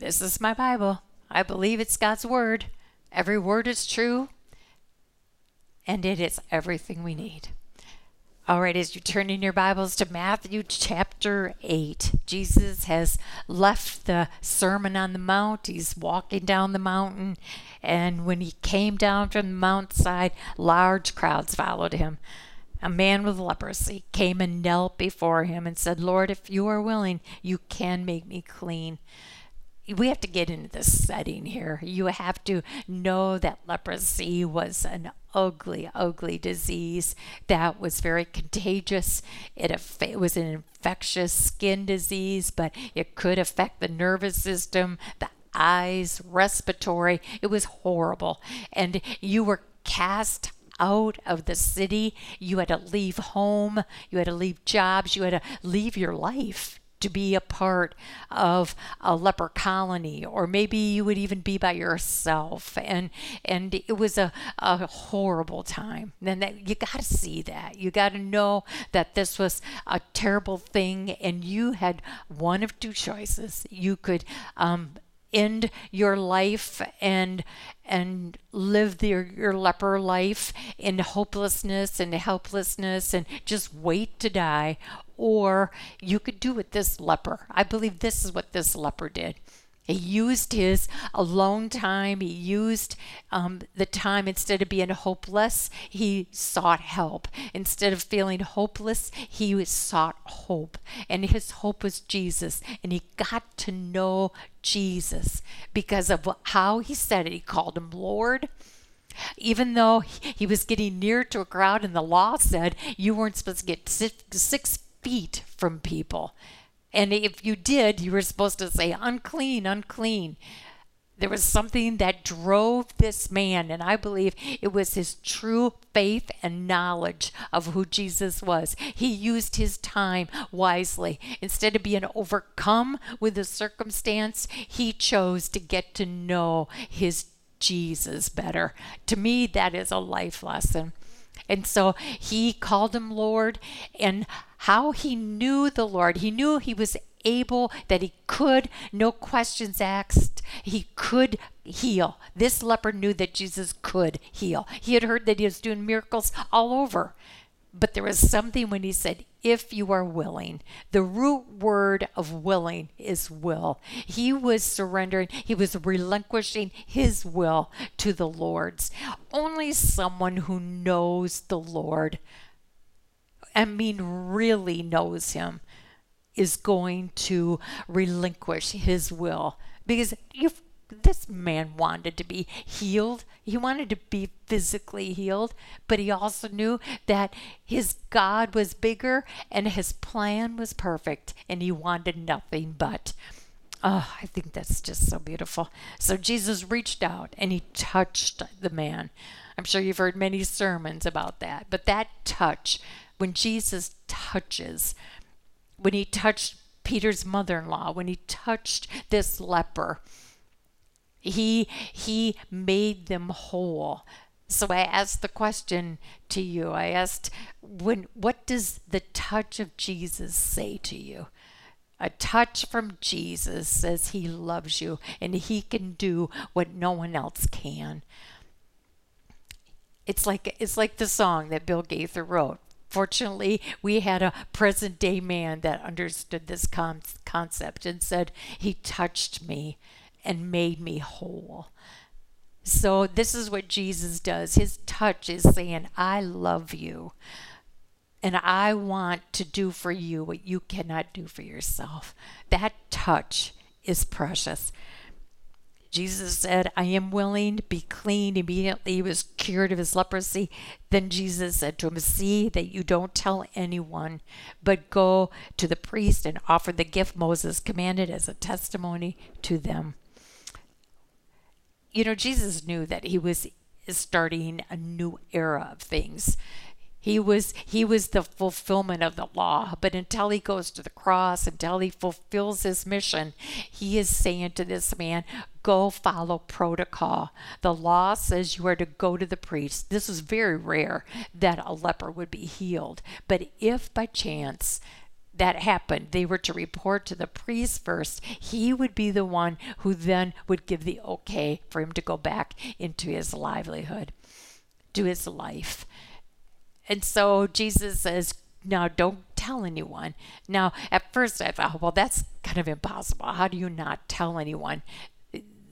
This is my Bible. I believe it's God's word. Every word is true, and it is everything we need. All right, as you turn in your Bibles to Matthew chapter 8, Jesus has left the Sermon on the Mount. He's walking down the mountain, and when he came down from the mountainside, large crowds followed him. A man with leprosy came and knelt before him and said, Lord, if you are willing, you can make me clean we have to get into this setting here. You have to know that leprosy was an ugly, ugly disease that was very contagious. It, it was an infectious skin disease, but it could affect the nervous system, the eyes, respiratory. It was horrible. And you were cast out of the city. You had to leave home. You had to leave jobs. You had to leave your life to be a part of a leper colony or maybe you would even be by yourself. And and it was a, a horrible time. And that you got to see that. You got to know that this was a terrible thing and you had one of two choices. You could um, end your life and and live your, your leper life in hopelessness and helplessness and just wait to die or you could do what this leper. I believe this is what this leper did. He used his alone time. He used um, the time instead of being hopeless, he sought help. Instead of feeling hopeless, he sought hope. And his hope was Jesus. And he got to know Jesus because of how he said it. He called him Lord even though he was getting near to a crowd and the law said you weren't supposed to get six, six feet from people. And if you did, you were supposed to say, unclean, unclean. There was something that drove this man, and I believe it was his true faith and knowledge of who Jesus was. He used his time wisely. Instead of being overcome with the circumstance, he chose to get to know his Jesus better. To me, that is a life lesson. And so he called him Lord, and how he knew the Lord. He knew he was able, that he could, no questions asked, he could heal. This leper knew that Jesus could heal. He had heard that he was doing miracles all over. But there was something when he said, if you are willing. The root word of willing is will. He was surrendering, he was relinquishing his will to the Lord's. Only someone who knows the Lord, I mean, really knows him, is going to relinquish his will. Because you've this man wanted to be healed. He wanted to be physically healed, but he also knew that his God was bigger and his plan was perfect, and he wanted nothing but. Oh, I think that's just so beautiful. So Jesus reached out and he touched the man. I'm sure you've heard many sermons about that, but that touch, when Jesus touches, when he touched Peter's mother in law, when he touched this leper, he he made them whole. So I asked the question to you. I asked when what does the touch of Jesus say to you? A touch from Jesus says he loves you and he can do what no one else can. It's like it's like the song that Bill Gaither wrote. Fortunately, we had a present day man that understood this con- concept and said, He touched me and made me whole. So, this is what Jesus does. His touch is saying, I love you. And I want to do for you what you cannot do for yourself. That touch is precious. Jesus said, I am willing to be clean. Immediately he was cured of his leprosy. Then Jesus said to him, See that you don't tell anyone, but go to the priest and offer the gift Moses commanded as a testimony to them you know, Jesus knew that he was starting a new era of things. He was he was the fulfillment of the law, but until he goes to the cross, until he fulfills his mission, he is saying to this man, "Go follow protocol." The law says you are to go to the priest. This is very rare that a leper would be healed, but if by chance that happened. They were to report to the priest first. He would be the one who then would give the okay for him to go back into his livelihood, to his life. And so Jesus says, now don't tell anyone. Now, at first I thought, well, that's kind of impossible. How do you not tell anyone?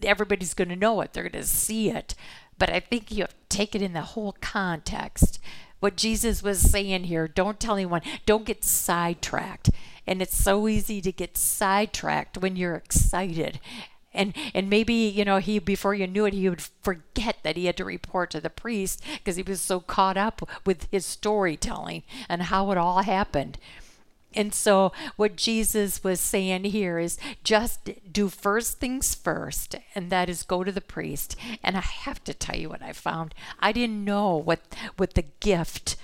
Everybody's going to know it, they're going to see it. But I think you have to take it in the whole context what Jesus was saying here. Don't tell anyone. Don't get sidetracked. And it's so easy to get sidetracked when you're excited. And and maybe, you know, he before you knew it, he would forget that he had to report to the priest because he was so caught up with his storytelling and how it all happened. And so, what Jesus was saying here is just do first things first, and that is go to the priest. And I have to tell you what I found. I didn't know what, what the gift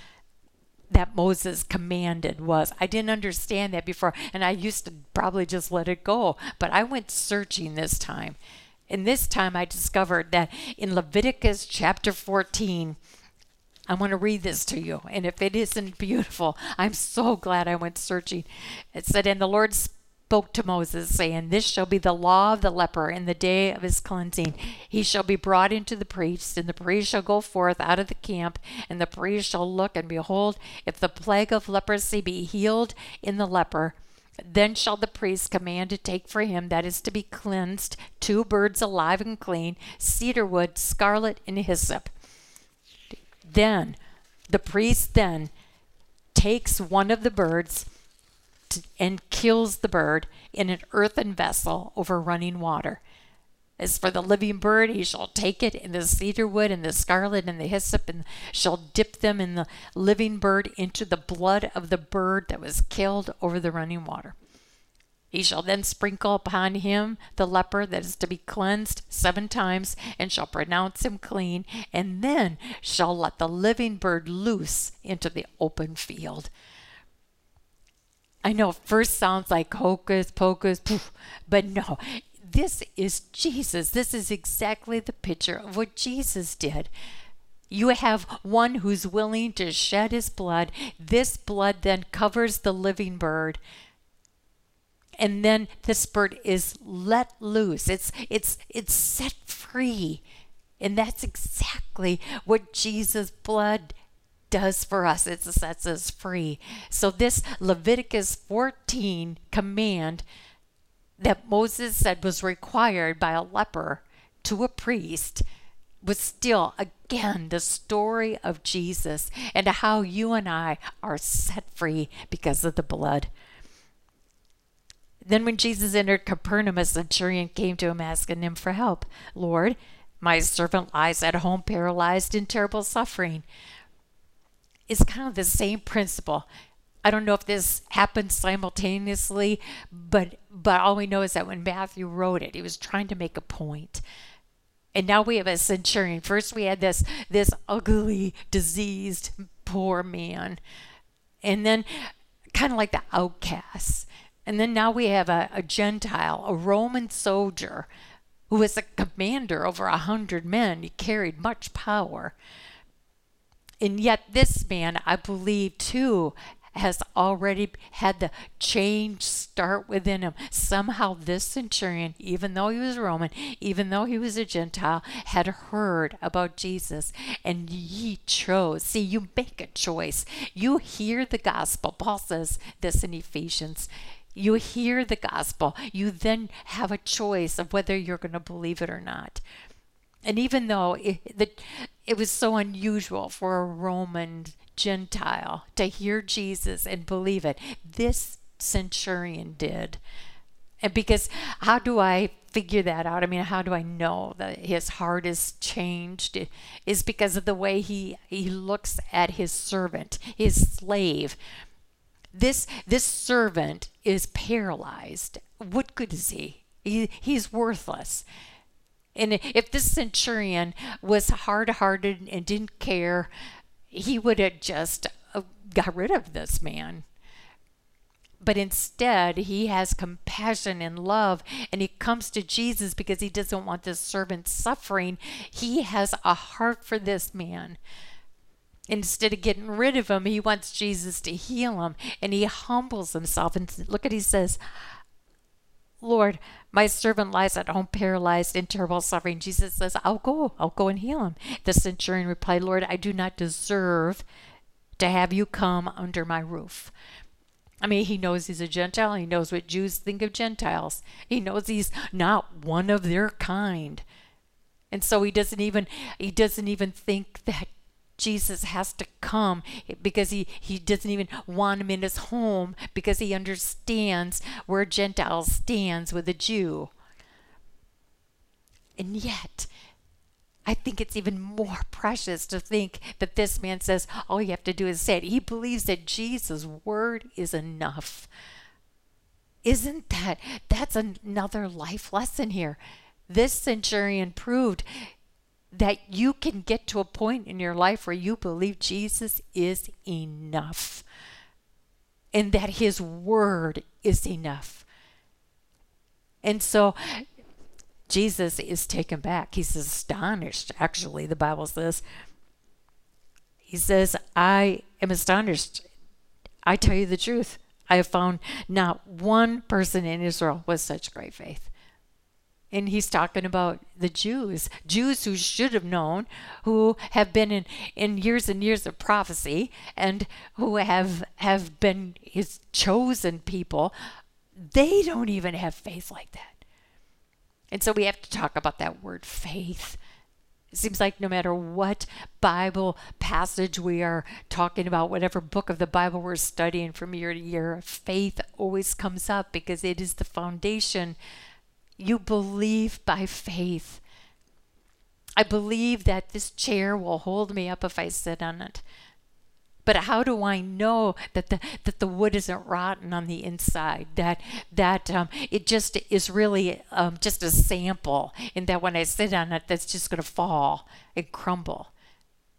that Moses commanded was. I didn't understand that before, and I used to probably just let it go. But I went searching this time. And this time I discovered that in Leviticus chapter 14, I want to read this to you. And if it isn't beautiful, I'm so glad I went searching. It said, And the Lord spoke to Moses, saying, This shall be the law of the leper in the day of his cleansing. He shall be brought into the priest, and the priest shall go forth out of the camp, and the priest shall look, and behold, if the plague of leprosy be healed in the leper, then shall the priest command to take for him that is to be cleansed two birds alive and clean, cedar wood, scarlet, and hyssop then the priest then takes one of the birds to, and kills the bird in an earthen vessel over running water. As for the living bird, he shall take it in the cedar wood and the scarlet and the hyssop, and shall dip them in the living bird into the blood of the bird that was killed over the running water. He shall then sprinkle upon him the leper that is to be cleansed seven times, and shall pronounce him clean, and then shall let the living bird loose into the open field. I know first sounds like hocus pocus, poof, but no, this is Jesus. This is exactly the picture of what Jesus did. You have one who's willing to shed his blood. This blood then covers the living bird and then this bird is let loose. It's it's it's set free. And that's exactly what jesus blood does for us. It sets us free. So this leviticus 14 command that moses said was required by a leper to a priest was still again the story of jesus and how you and i are set free because of the blood then, when Jesus entered Capernaum, a centurion came to him asking him for help. Lord, my servant lies at home paralyzed in terrible suffering. It's kind of the same principle. I don't know if this happened simultaneously, but but all we know is that when Matthew wrote it, he was trying to make a point. And now we have a centurion. First we had this this ugly, diseased, poor man. And then kind of like the outcasts. And then now we have a, a Gentile, a Roman soldier, who was a commander over a hundred men. He carried much power. And yet, this man, I believe, too, has already had the change start within him. Somehow, this centurion, even though he was Roman, even though he was a Gentile, had heard about Jesus and he chose. See, you make a choice. You hear the gospel. Paul says this in Ephesians you hear the gospel. You then have a choice of whether you're going to believe it or not. And even though it, the, it was so unusual for a Roman Gentile to hear Jesus and believe it, this centurion did. And because how do I figure that out? I mean, how do I know that his heart is changed? It is because of the way he he looks at his servant, his slave. This this servant is paralyzed. What good is he? he he's worthless. And if this centurion was hard hearted and didn't care, he would have just uh, got rid of this man. But instead, he has compassion and love, and he comes to Jesus because he doesn't want this servant suffering. He has a heart for this man. Instead of getting rid of him, he wants Jesus to heal him and he humbles himself. And look at he says, Lord, my servant lies at home paralyzed in terrible suffering. Jesus says, I'll go. I'll go and heal him. The centurion replied, Lord, I do not deserve to have you come under my roof. I mean, he knows he's a Gentile. He knows what Jews think of Gentiles. He knows he's not one of their kind. And so he doesn't even he doesn't even think that Jesus has to come because he, he doesn't even want him in his home because he understands where Gentiles stands with a Jew. And yet, I think it's even more precious to think that this man says all you have to do is say it. He believes that Jesus' word is enough. Isn't that that's another life lesson here? This centurion proved that you can get to a point in your life where you believe Jesus is enough and that his word is enough. And so Jesus is taken back. He's astonished, actually, the Bible says. He says, I am astonished. I tell you the truth. I have found not one person in Israel with such great faith and he's talking about the Jews, Jews who should have known, who have been in, in years and years of prophecy, and who have have been his chosen people. They don't even have faith like that. And so we have to talk about that word faith. It seems like no matter what Bible passage we are talking about, whatever book of the Bible we're studying from year to year, faith always comes up because it is the foundation you believe by faith. I believe that this chair will hold me up if I sit on it. But how do I know that the that the wood isn't rotten on the inside? That that um, it just is really um, just a sample, and that when I sit on it, that's just going to fall and crumble.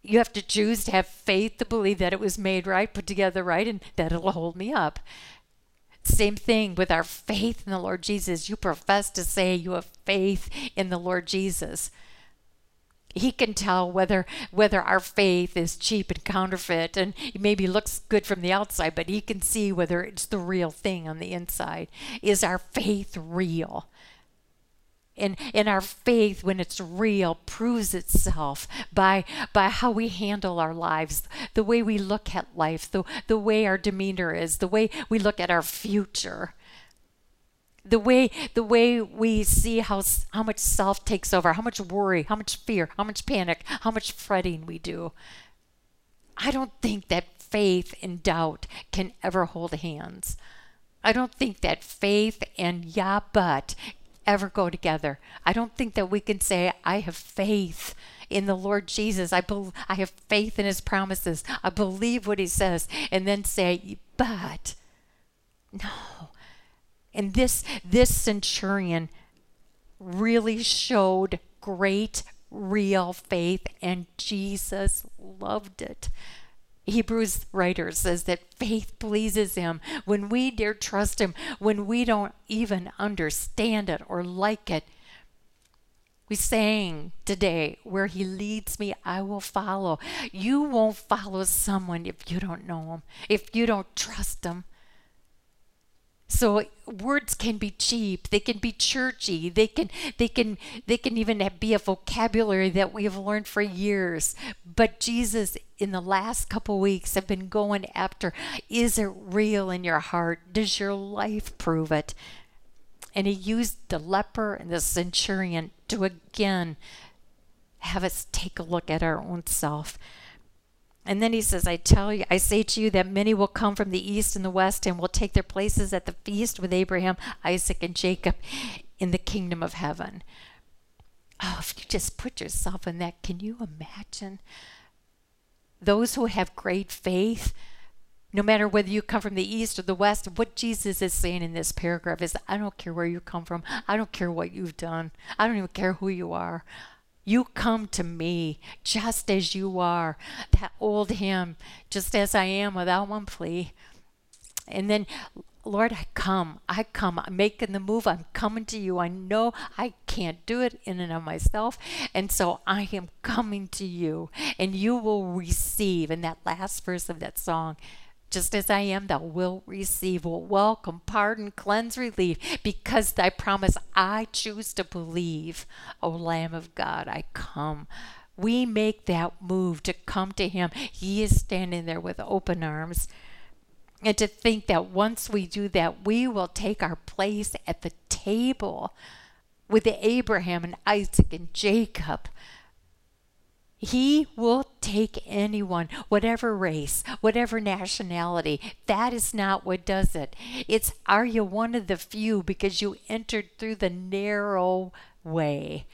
You have to choose to have faith to believe that it was made right, put together right, and that it'll hold me up. Same thing with our faith in the Lord Jesus. You profess to say you have faith in the Lord Jesus. He can tell whether whether our faith is cheap and counterfeit and maybe looks good from the outside, but he can see whether it's the real thing on the inside. Is our faith real? And, and our faith when it's real proves itself by by how we handle our lives the way we look at life the, the way our demeanor is the way we look at our future the way the way we see how how much self takes over how much worry how much fear how much panic how much fretting we do. I don't think that faith and doubt can ever hold hands. I don't think that faith and yeah, but ever go together. I don't think that we can say, I have faith in the Lord Jesus. I, be- I have faith in his promises. I believe what he says. And then say, but no. And this, this centurion really showed great real faith, and Jesus loved it. Hebrews writer says that faith pleases him when we dare trust him, when we don't even understand it or like it. We sang today, Where he leads me, I will follow. You won't follow someone if you don't know him, if you don't trust him. So words can be cheap. They can be churchy. They can they can they can even be a vocabulary that we have learned for years. But Jesus in the last couple weeks have been going after is it real in your heart? Does your life prove it? And he used the leper and the centurion to again have us take a look at our own self. And then he says, I tell you, I say to you that many will come from the east and the west and will take their places at the feast with Abraham, Isaac, and Jacob in the kingdom of heaven. Oh, if you just put yourself in that, can you imagine? Those who have great faith, no matter whether you come from the east or the west, what Jesus is saying in this paragraph is I don't care where you come from. I don't care what you've done. I don't even care who you are. You come to me just as you are. That old hymn, just as I am without one plea. And then Lord, I come. I come. I'm making the move. I'm coming to you. I know I can't do it in and of myself. And so I am coming to you. And you will receive. In that last verse of that song, just as I am, thou wilt receive, will welcome, pardon, cleanse, relieve, because thy promise I choose to believe. O Lamb of God, I come. We make that move to come to him. He is standing there with open arms. And to think that once we do that, we will take our place at the table with Abraham and Isaac and Jacob. He will take anyone, whatever race, whatever nationality. That is not what does it. It's are you one of the few because you entered through the narrow way,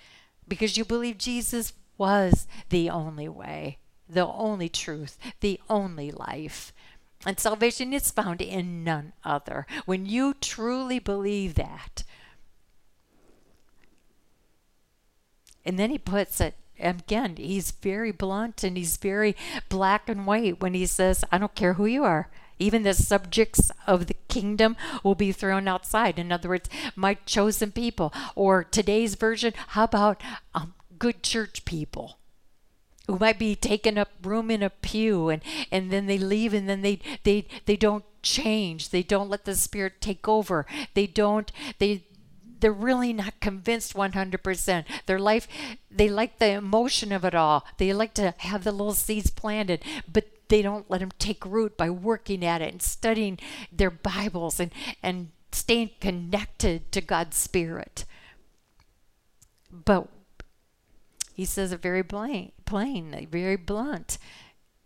because you believe Jesus was the only way, the only truth, the only life. And salvation is found in none other. When you truly believe that, and then he puts it again, he's very blunt and he's very black and white when he says, I don't care who you are. Even the subjects of the kingdom will be thrown outside. In other words, my chosen people. Or today's version, how about um, good church people? who might be taking up room in a pew and, and then they leave and then they, they they don't change they don't let the spirit take over they don't they they're really not convinced 100% their life they like the emotion of it all they like to have the little seeds planted but they don't let them take root by working at it and studying their bibles and and staying connected to god's spirit but he says it very plain, plain, very blunt.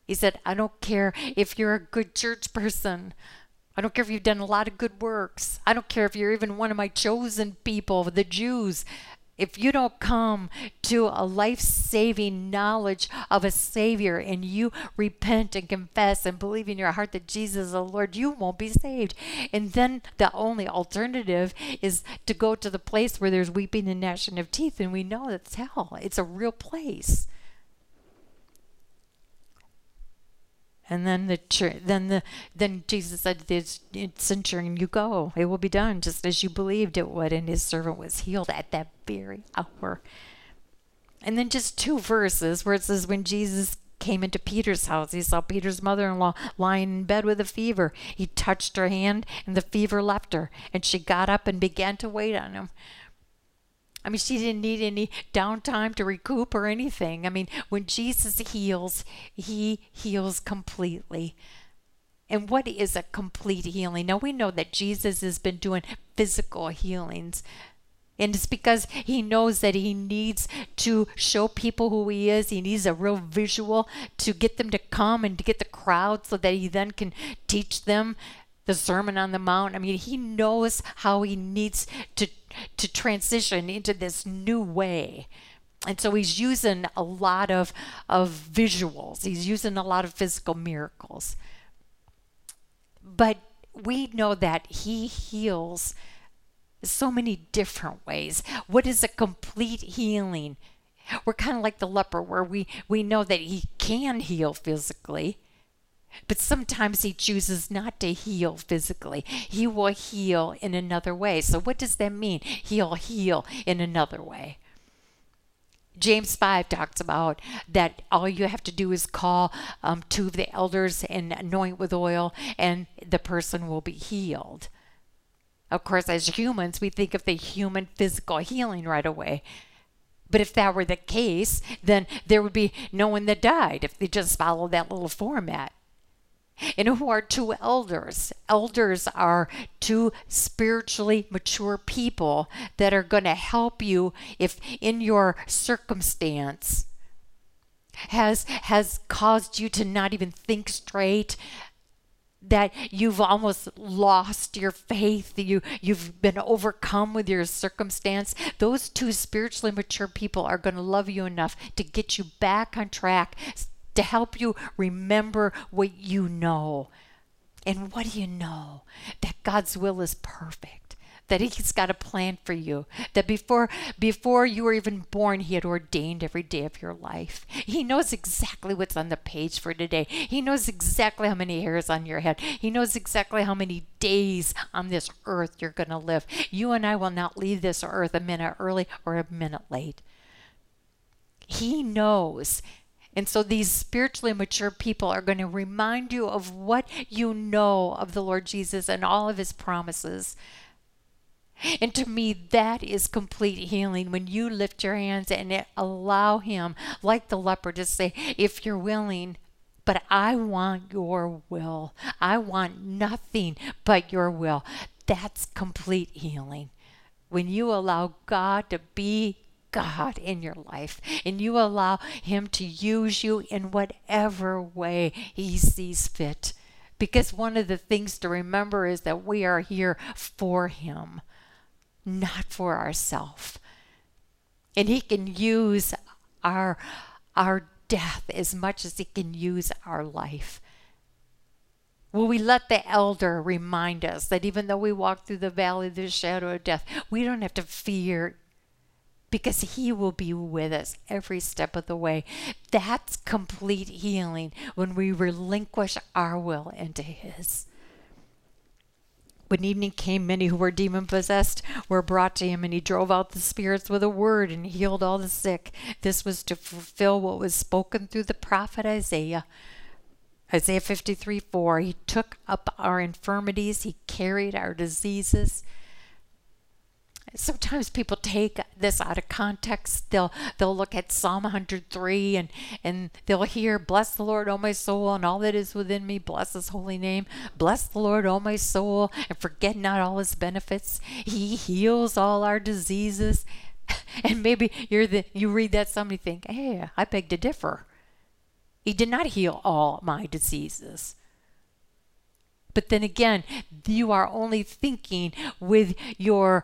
He said, I don't care if you're a good church person. I don't care if you've done a lot of good works. I don't care if you're even one of my chosen people, the Jews if you don't come to a life saving knowledge of a Savior and you repent and confess and believe in your heart that Jesus is the Lord, you won't be saved. And then the only alternative is to go to the place where there's weeping and gnashing of teeth, and we know that's hell. It's a real place. And then the then the then Jesus said to this centurion, "You go; it will be done just as you believed it would." And his servant was healed at that very hour. And then just two verses where it says, "When Jesus came into Peter's house, he saw Peter's mother-in-law lying in bed with a fever. He touched her hand, and the fever left her, and she got up and began to wait on him." I mean, she didn't need any downtime to recoup or anything. I mean, when Jesus heals, he heals completely. And what is a complete healing? Now, we know that Jesus has been doing physical healings. And it's because he knows that he needs to show people who he is. He needs a real visual to get them to come and to get the crowd so that he then can teach them the Sermon on the Mount. I mean, he knows how he needs to to transition into this new way. And so he's using a lot of of visuals. He's using a lot of physical miracles. But we know that he heals so many different ways. What is a complete healing? We're kind of like the leper where we we know that he can heal physically but sometimes he chooses not to heal physically. He will heal in another way. So, what does that mean? He'll heal in another way. James 5 talks about that all you have to do is call um, two of the elders and anoint with oil, and the person will be healed. Of course, as humans, we think of the human physical healing right away. But if that were the case, then there would be no one that died if they just followed that little format and who are two elders. Elders are two spiritually mature people that are going to help you if in your circumstance has has caused you to not even think straight that you've almost lost your faith you you've been overcome with your circumstance those two spiritually mature people are going to love you enough to get you back on track to help you remember what you know. And what do you know? That God's will is perfect, that he's got a plan for you. That before before you were even born he had ordained every day of your life. He knows exactly what's on the page for today. He knows exactly how many hairs on your head. He knows exactly how many days on this earth you're going to live. You and i will not leave this earth a minute early or a minute late. He knows and so these spiritually mature people are going to remind you of what you know of the Lord Jesus and all of his promises. And to me, that is complete healing when you lift your hands and allow Him, like the leper, to say, If you're willing, but I want your will. I want nothing but your will. That's complete healing. When you allow God to be God in your life and you allow Him to use you in whatever way He sees fit. Because one of the things to remember is that we are here for Him not for ourselves. And he can use our our death as much as he can use our life. Will we let the elder remind us that even though we walk through the valley of the shadow of death, we don't have to fear because he will be with us every step of the way. That's complete healing when we relinquish our will into his. When evening came, many who were demon possessed were brought to him, and he drove out the spirits with a word and healed all the sick. This was to fulfill what was spoken through the prophet Isaiah. Isaiah 53 4. He took up our infirmities, he carried our diseases sometimes people take this out of context. They'll they'll look at Psalm 103 and and they'll hear, "Bless the Lord, O my soul, and all that is within me. Bless His holy name. Bless the Lord, O my soul, and forget not all His benefits. He heals all our diseases." And maybe you're the you read that somebody think, "Hey, I beg to differ." He did not heal all my diseases. But then again, you are only thinking with your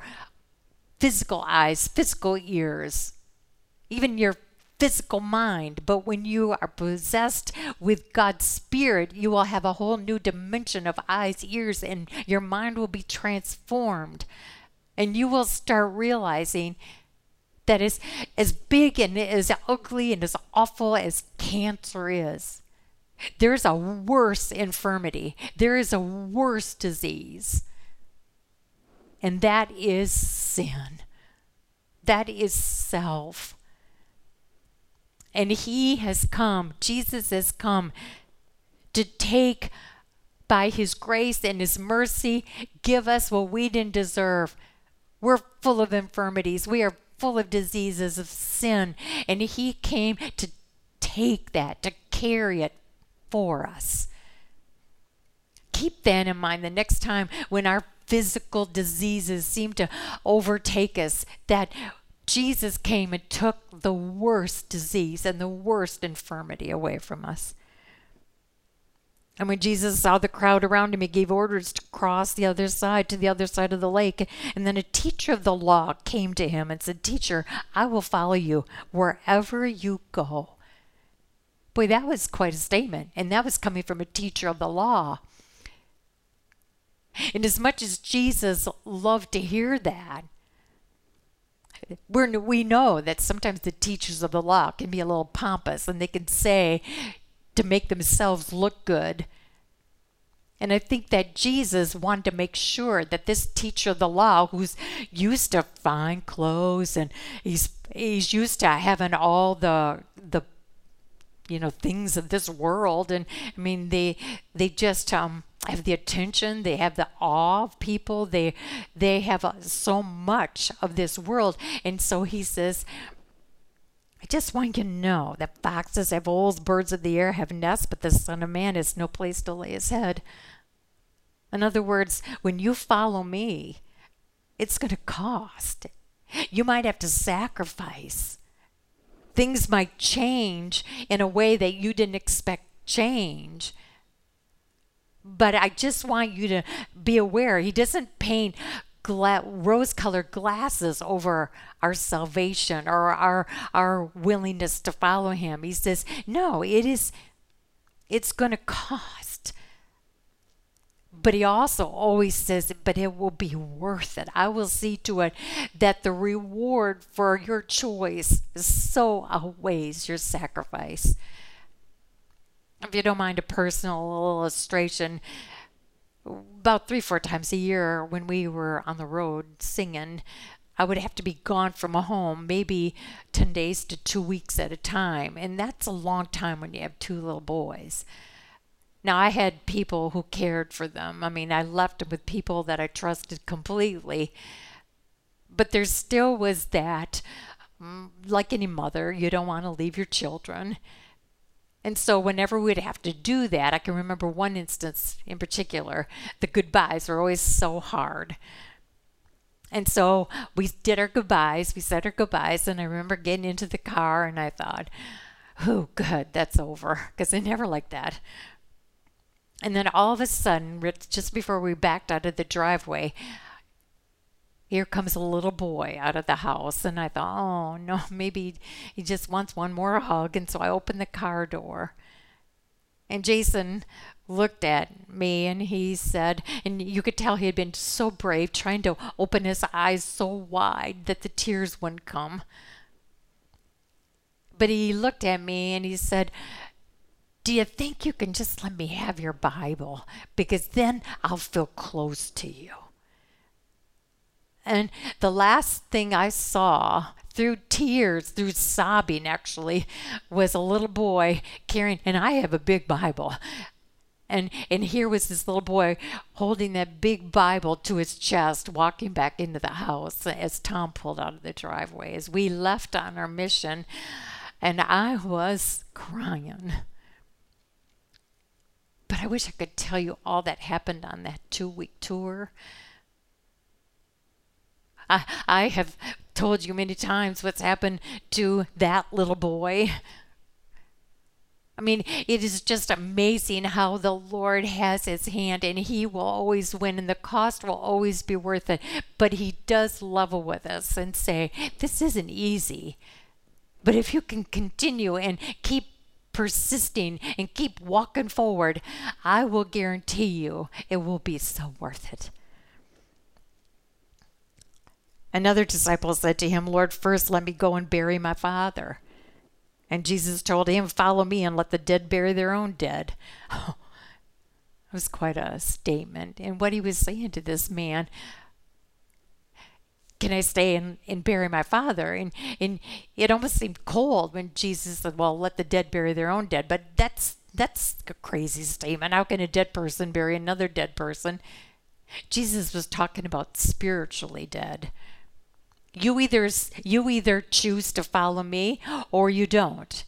physical eyes, physical ears, even your physical mind. But when you are possessed with God's Spirit, you will have a whole new dimension of eyes, ears, and your mind will be transformed. And you will start realizing that is as big and as ugly and as awful as cancer is. There's a worse infirmity. There is a worse disease and that is sin. That is self. And He has come, Jesus has come to take by His grace and His mercy, give us what we didn't deserve. We're full of infirmities, we are full of diseases of sin. And He came to take that, to carry it for us. Keep that in mind the next time when our physical diseases seem to overtake us, that Jesus came and took the worst disease and the worst infirmity away from us. And when Jesus saw the crowd around him, he gave orders to cross the other side to the other side of the lake. And then a teacher of the law came to him and said, Teacher, I will follow you wherever you go. Boy, that was quite a statement. And that was coming from a teacher of the law. And as much as Jesus loved to hear that, we're, we know that sometimes the teachers of the law can be a little pompous and they can say to make themselves look good. And I think that Jesus wanted to make sure that this teacher of the law, who's used to fine clothes and he's he's used to having all the the you know things of this world, and I mean they they just um have the attention they have the awe of people they they have uh, so much of this world and so he says I just want you to know that foxes have holes, birds of the air have nests, but the Son of Man has no place to lay his head. In other words, when you follow me, it's going to cost. You might have to sacrifice. Things might change in a way that you didn't expect change. But I just want you to be aware he doesn't paint gla- rose colored glasses over our salvation or our our willingness to follow him. He says, "No, it is it's going to cost." But he also always says, but it will be worth it. I will see to it that the reward for your choice so outweighs your sacrifice. If you don't mind a personal illustration, about three, four times a year when we were on the road singing, I would have to be gone from a home maybe 10 days to two weeks at a time. And that's a long time when you have two little boys. Now, I had people who cared for them. I mean, I left them with people that I trusted completely. But there still was that, mm, like any mother, you don't want to leave your children. And so, whenever we'd have to do that, I can remember one instance in particular, the goodbyes were always so hard. And so we did our goodbyes, we said our goodbyes, and I remember getting into the car and I thought, oh, good, that's over, because I never liked that. And then all of a sudden, just before we backed out of the driveway, here comes a little boy out of the house. And I thought, oh no, maybe he just wants one more hug. And so I opened the car door. And Jason looked at me and he said, and you could tell he had been so brave, trying to open his eyes so wide that the tears wouldn't come. But he looked at me and he said, Do you think you can just let me have your Bible? Because then I'll feel close to you. And the last thing I saw through tears, through sobbing actually, was a little boy carrying, and I have a big Bible. And, and here was this little boy holding that big Bible to his chest, walking back into the house as Tom pulled out of the driveway. As we left on our mission, and I was crying. But I wish I could tell you all that happened on that two week tour. I, I have told you many times what's happened to that little boy. I mean, it is just amazing how the Lord has his hand and he will always win and the cost will always be worth it. But he does level with us and say, This isn't easy. But if you can continue and keep persisting and keep walking forward, I will guarantee you it will be so worth it. Another disciple said to him, Lord, first let me go and bury my father. And Jesus told him, Follow me and let the dead bury their own dead. Oh, it was quite a statement. And what he was saying to this man, can I stay and, and bury my father? And, and it almost seemed cold when Jesus said, Well, let the dead bury their own dead. But that's that's a crazy statement. How can a dead person bury another dead person? Jesus was talking about spiritually dead. You either you either choose to follow me or you don't.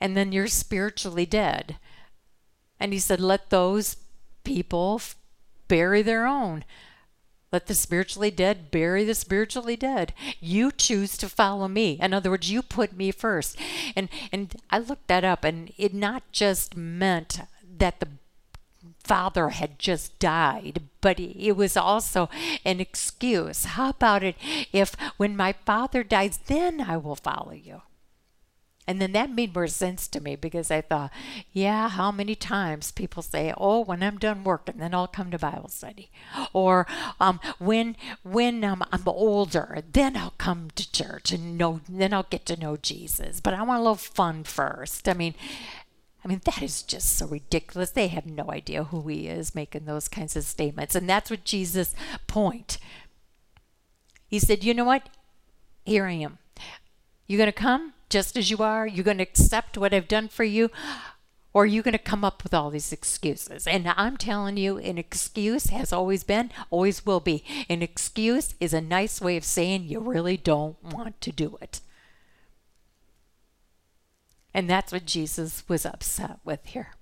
And then you're spiritually dead. And he said, "Let those people bury their own. Let the spiritually dead bury the spiritually dead. You choose to follow me. In other words, you put me first. And and I looked that up and it not just meant that the father had just died, but it was also an excuse. How about it if when my father dies, then I will follow you? And then that made more sense to me because I thought, yeah, how many times people say, "Oh, when I'm done working, then I'll come to Bible study," or um, "When when um, I'm older, then I'll come to church and know, then I'll get to know Jesus." But I want a little fun first. I mean, I mean, that is just so ridiculous. They have no idea who he is making those kinds of statements. And that's what Jesus' point. He said, You know what? Here I am. You're going to come just as you are? You're going to accept what I've done for you? Or are you going to come up with all these excuses? And I'm telling you, an excuse has always been, always will be. An excuse is a nice way of saying you really don't want to do it. And that's what Jesus was upset with here.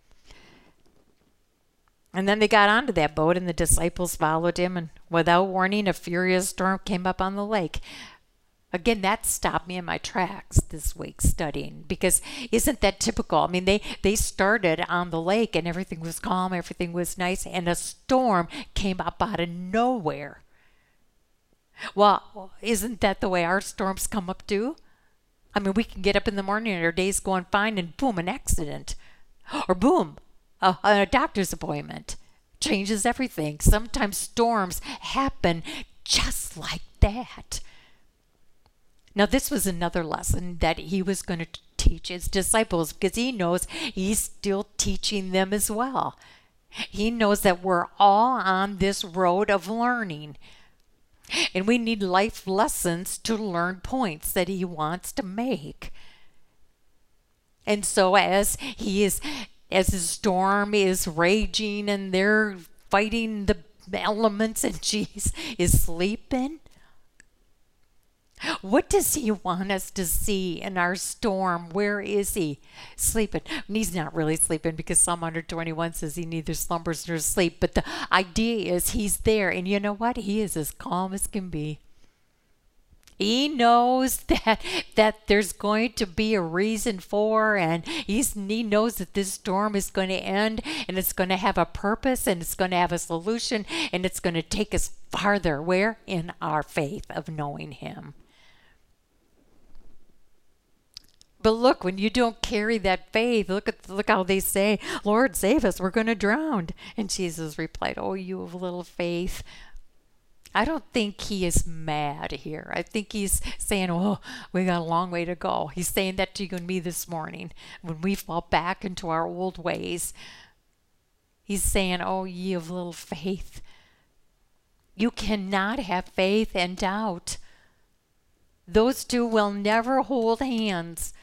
And then they got onto that boat, and the disciples followed him. And without warning, a furious storm came up on the lake. Again, that stopped me in my tracks this week studying because isn't that typical? I mean, they, they started on the lake and everything was calm, everything was nice, and a storm came up out of nowhere. Well, isn't that the way our storms come up too? I mean, we can get up in the morning and our day's going fine, and boom, an accident. Or boom, a, a doctor's appointment. changes everything. Sometimes storms happen just like that. Now, this was another lesson that he was going to teach his disciples because he knows he's still teaching them as well. He knows that we're all on this road of learning. And we need life lessons to learn points that he wants to make. And so as he is as the storm is raging and they're fighting the elements and Jesus is sleeping, what does he want us to see in our storm? Where is he? Sleeping. And he's not really sleeping because Psalm 121 says he neither slumbers nor sleep. But the idea is he's there. And you know what? He is as calm as can be. He knows that that there's going to be a reason for, and he's, he knows that this storm is going to end, and it's going to have a purpose, and it's going to have a solution, and it's going to take us farther. Where in our faith of knowing Him. But look, when you don't carry that faith, look at look how they say, "Lord, save us! We're going to drown." And Jesus replied, "Oh, you of little faith." I don't think he is mad here. I think he's saying, "Oh, we got a long way to go." He's saying that to you and me this morning when we fall back into our old ways. He's saying, "Oh, ye of little faith." You cannot have faith and doubt. Those two will never hold hands.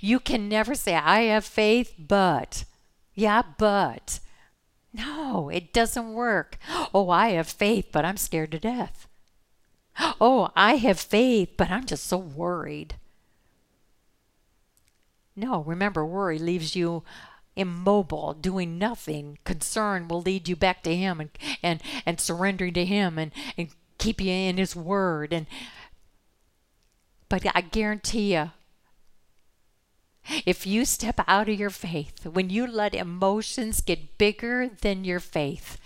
You can never say, I have faith, but. Yeah, but. No, it doesn't work. Oh, I have faith, but I'm scared to death. Oh, I have faith, but I'm just so worried. No, remember, worry leaves you immobile, doing nothing. Concern will lead you back to Him and, and, and surrendering to Him and, and keep you in His Word. And but I guarantee you, if you step out of your faith, when you let emotions get bigger than your faith,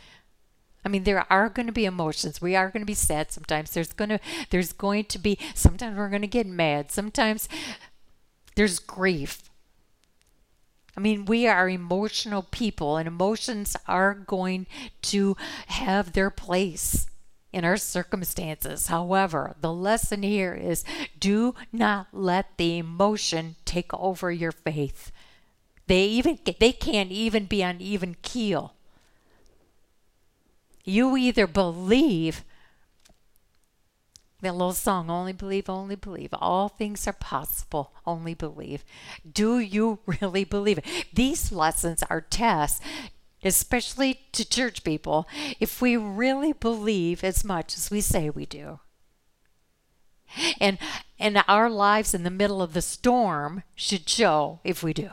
I mean, there are going to be emotions. We are going to be sad sometimes. There's going to there's going to be sometimes we're going to get mad. Sometimes there's grief. I mean, we are emotional people, and emotions are going to have their place in our circumstances. However, the lesson here is do not let the emotion take over your faith. They even they can't even be on even keel. You either believe that little song, only believe, only believe. All things are possible, only believe. Do you really believe it? These lessons are tests especially to church people, if we really believe as much as we say we do. And and our lives in the middle of the storm should show if we do.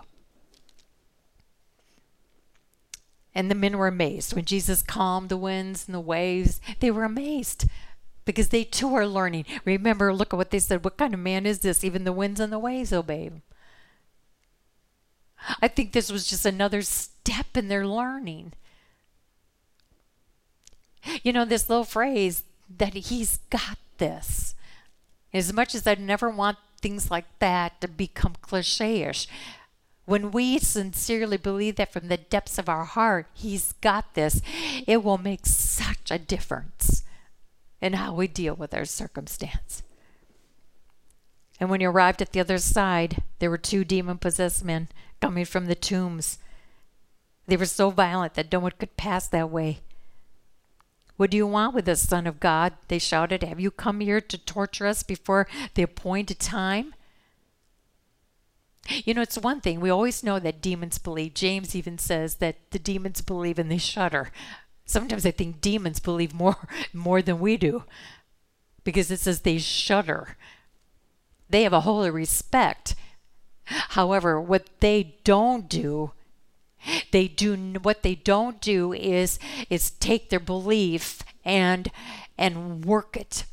And the men were amazed when Jesus calmed the winds and the waves. They were amazed because they too are learning. Remember, look at what they said. What kind of man is this? Even the winds and the waves obey him. I think this was just another step in their learning. You know, this little phrase that he's got this. As much as I'd never want things like that to become cliche ish, when we sincerely believe that from the depths of our heart, He's got this, it will make such a difference in how we deal with our circumstance. And when he arrived at the other side, there were two demon possessed men coming from the tombs. They were so violent that no one could pass that way. What do you want with us, Son of God? They shouted. Have you come here to torture us before the appointed time? You know, it's one thing. We always know that demons believe. James even says that the demons believe and they shudder. Sometimes I think demons believe more more than we do. Because it says they shudder. They have a holy respect However, what they don't do, they do what they don't do is is take their belief and and work it.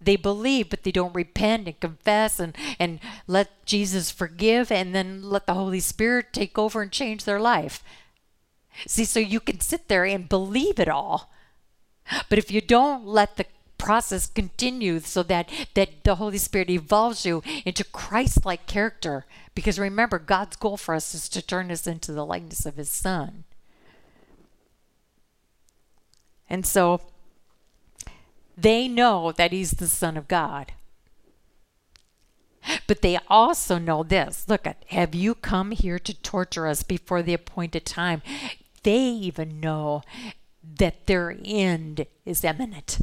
They believe, but they don't repent and confess and, and let Jesus forgive and then let the Holy Spirit take over and change their life. See, so you can sit there and believe it all. But if you don't let the process continues so that that the holy spirit evolves you into christ-like character because remember god's goal for us is to turn us into the likeness of his son And so they know that he's the Son of God. But they also know this look at, have you come here to torture us before the appointed time? They even know that their end is imminent.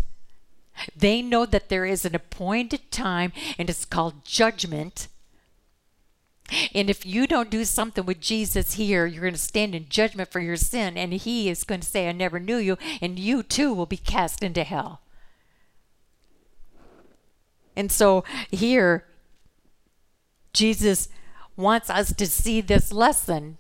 They know that there is an appointed time and it's called judgment. And if you don't do something with Jesus here, you're going to stand in judgment for your sin, and He is going to say, I never knew you, and you too will be cast into hell. And so here, Jesus wants us to see this lesson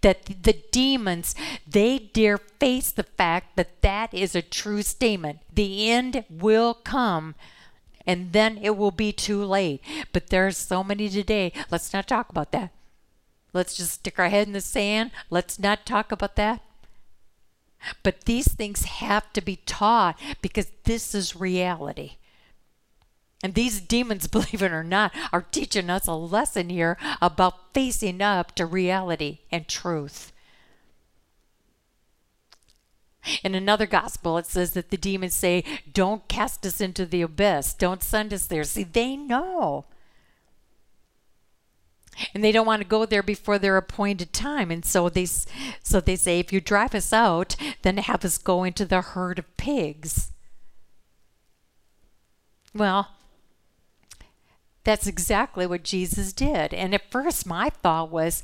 that the demons they dare face the fact that that is a true statement. The end will come and then it will be too late. But there's so many today. Let's not talk about that. Let's just stick our head in the sand. Let's not talk about that. But these things have to be taught because this is reality and these demons, believe it or not, are teaching us a lesson here about facing up to reality and truth. In another gospel, it says that the demons say, Don't cast us into the abyss. Don't send us there. See, they know. And they don't want to go there before their appointed time. And so they, so they say, If you drive us out, then have us go into the herd of pigs. Well, that's exactly what Jesus did. And at first, my thought was,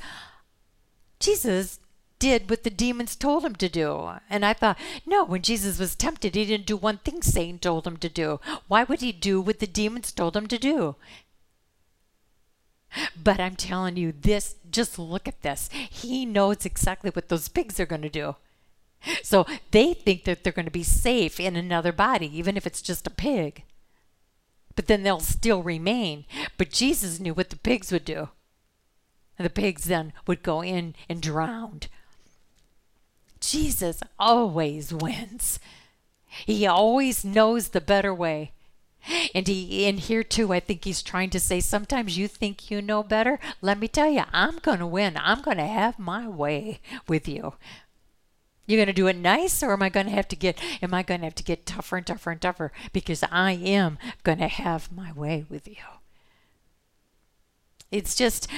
Jesus did what the demons told him to do. And I thought, no, when Jesus was tempted, he didn't do one thing Satan told him to do. Why would he do what the demons told him to do? But I'm telling you, this, just look at this. He knows exactly what those pigs are going to do. So they think that they're going to be safe in another body, even if it's just a pig but then they'll still remain. But Jesus knew what the pigs would do. And the pigs then would go in and drown. Jesus always wins. He always knows the better way. And he in here too, I think he's trying to say sometimes you think you know better. Let me tell you, I'm gonna win. I'm gonna have my way with you. You're going to do it nice, or am I going to have to get? Am I going to have to get tougher and tougher and tougher because I am going to have my way with you? It's just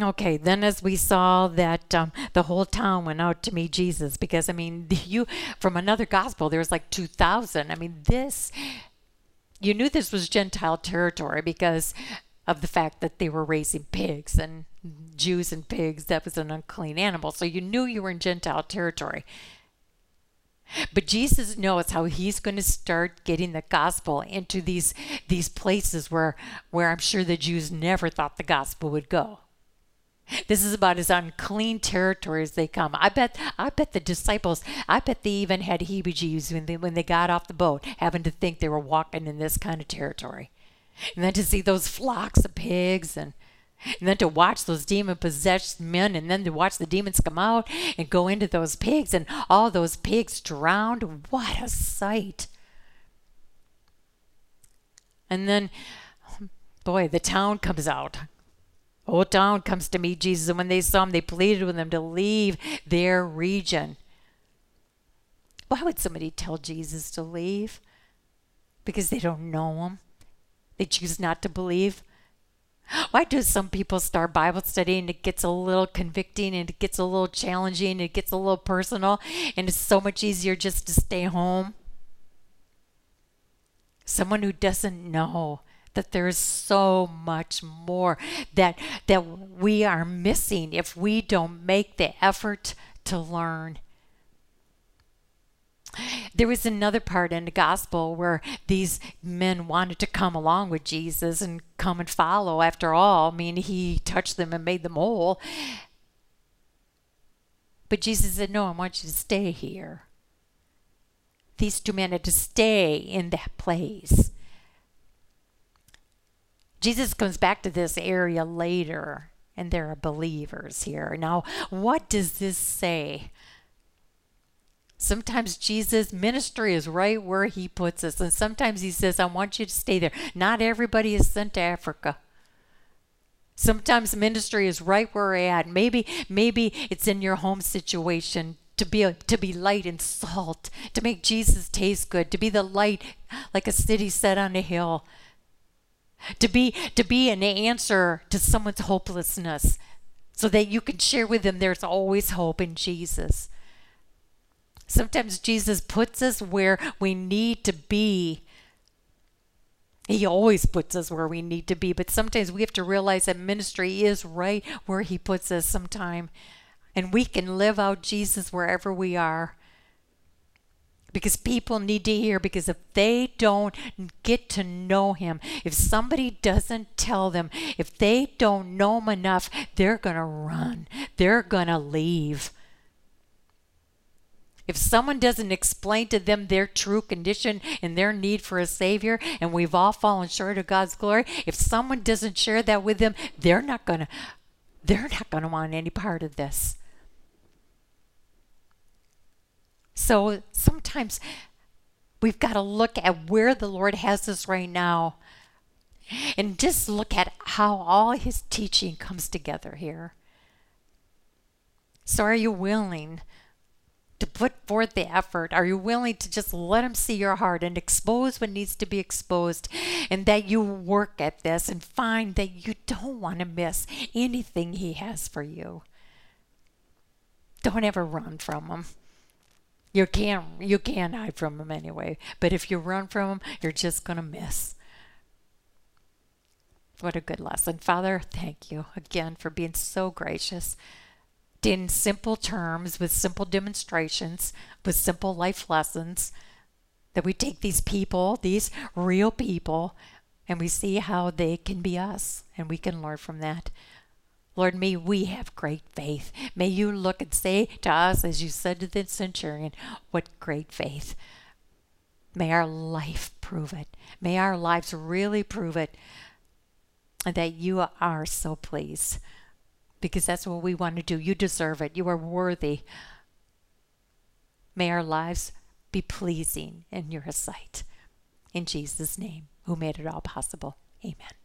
okay. Then, as we saw that um, the whole town went out to meet Jesus, because I mean, you from another gospel, there was like two thousand. I mean, this you knew this was Gentile territory because of the fact that they were raising pigs and Jews and pigs, that was an unclean animal. So you knew you were in Gentile territory. But Jesus knows how he's going to start getting the gospel into these these places where where I'm sure the Jews never thought the gospel would go. This is about as unclean territory as they come. I bet I bet the disciples I bet they even had heebie-jeebies when they when they got off the boat, having to think they were walking in this kind of territory. And then to see those flocks of pigs and and then to watch those demon possessed men and then to watch the demons come out and go into those pigs and all those pigs drowned. What a sight. And then boy the town comes out. Whole town comes to meet jesus and when they saw him they pleaded with him to leave their region. Why would somebody tell jesus to leave? Because they don't know him. They choose not to believe why do some people start Bible study and it gets a little convicting and it gets a little challenging and it gets a little personal and it's so much easier just to stay home? Someone who doesn't know that there is so much more that that we are missing if we don't make the effort to learn there was another part in the gospel where these men wanted to come along with Jesus and come and follow. After all, I mean, he touched them and made them whole. But Jesus said, No, I want you to stay here. These two men had to stay in that place. Jesus comes back to this area later, and there are believers here. Now, what does this say? Sometimes Jesus' ministry is right where he puts us. And sometimes he says, I want you to stay there. Not everybody is sent to Africa. Sometimes ministry is right where we're at. Maybe, maybe it's in your home situation to be a, to be light and salt, to make Jesus taste good, to be the light like a city set on a hill, to be to be an answer to someone's hopelessness, so that you can share with them there's always hope in Jesus. Sometimes Jesus puts us where we need to be. He always puts us where we need to be, but sometimes we have to realize that ministry is right where He puts us sometime. And we can live out Jesus wherever we are. Because people need to hear, because if they don't get to know Him, if somebody doesn't tell them, if they don't know Him enough, they're going to run, they're going to leave. If someone doesn't explain to them their true condition and their need for a Savior, and we've all fallen short of God's glory, if someone doesn't share that with them, they're not gonna they're not gonna want any part of this. So sometimes we've got to look at where the Lord has us right now and just look at how all his teaching comes together here. So, are you willing to put forth the effort? Are you willing to just let Him see your heart and expose what needs to be exposed? And that you work at this and find that you don't want to miss anything He has for you. Don't ever run from Him. You can't you can't hide from him anyway. But if you run from him, you're just gonna miss. What a good lesson. Father, thank you again for being so gracious in simple terms, with simple demonstrations, with simple life lessons, that we take these people, these real people, and we see how they can be us, and we can learn from that. Lord, may we have great faith. May you look and say to us, as you said to the centurion, what great faith. May our life prove it. May our lives really prove it. That you are so pleased because that's what we want to do. You deserve it. You are worthy. May our lives be pleasing in your sight. In Jesus' name, who made it all possible. Amen.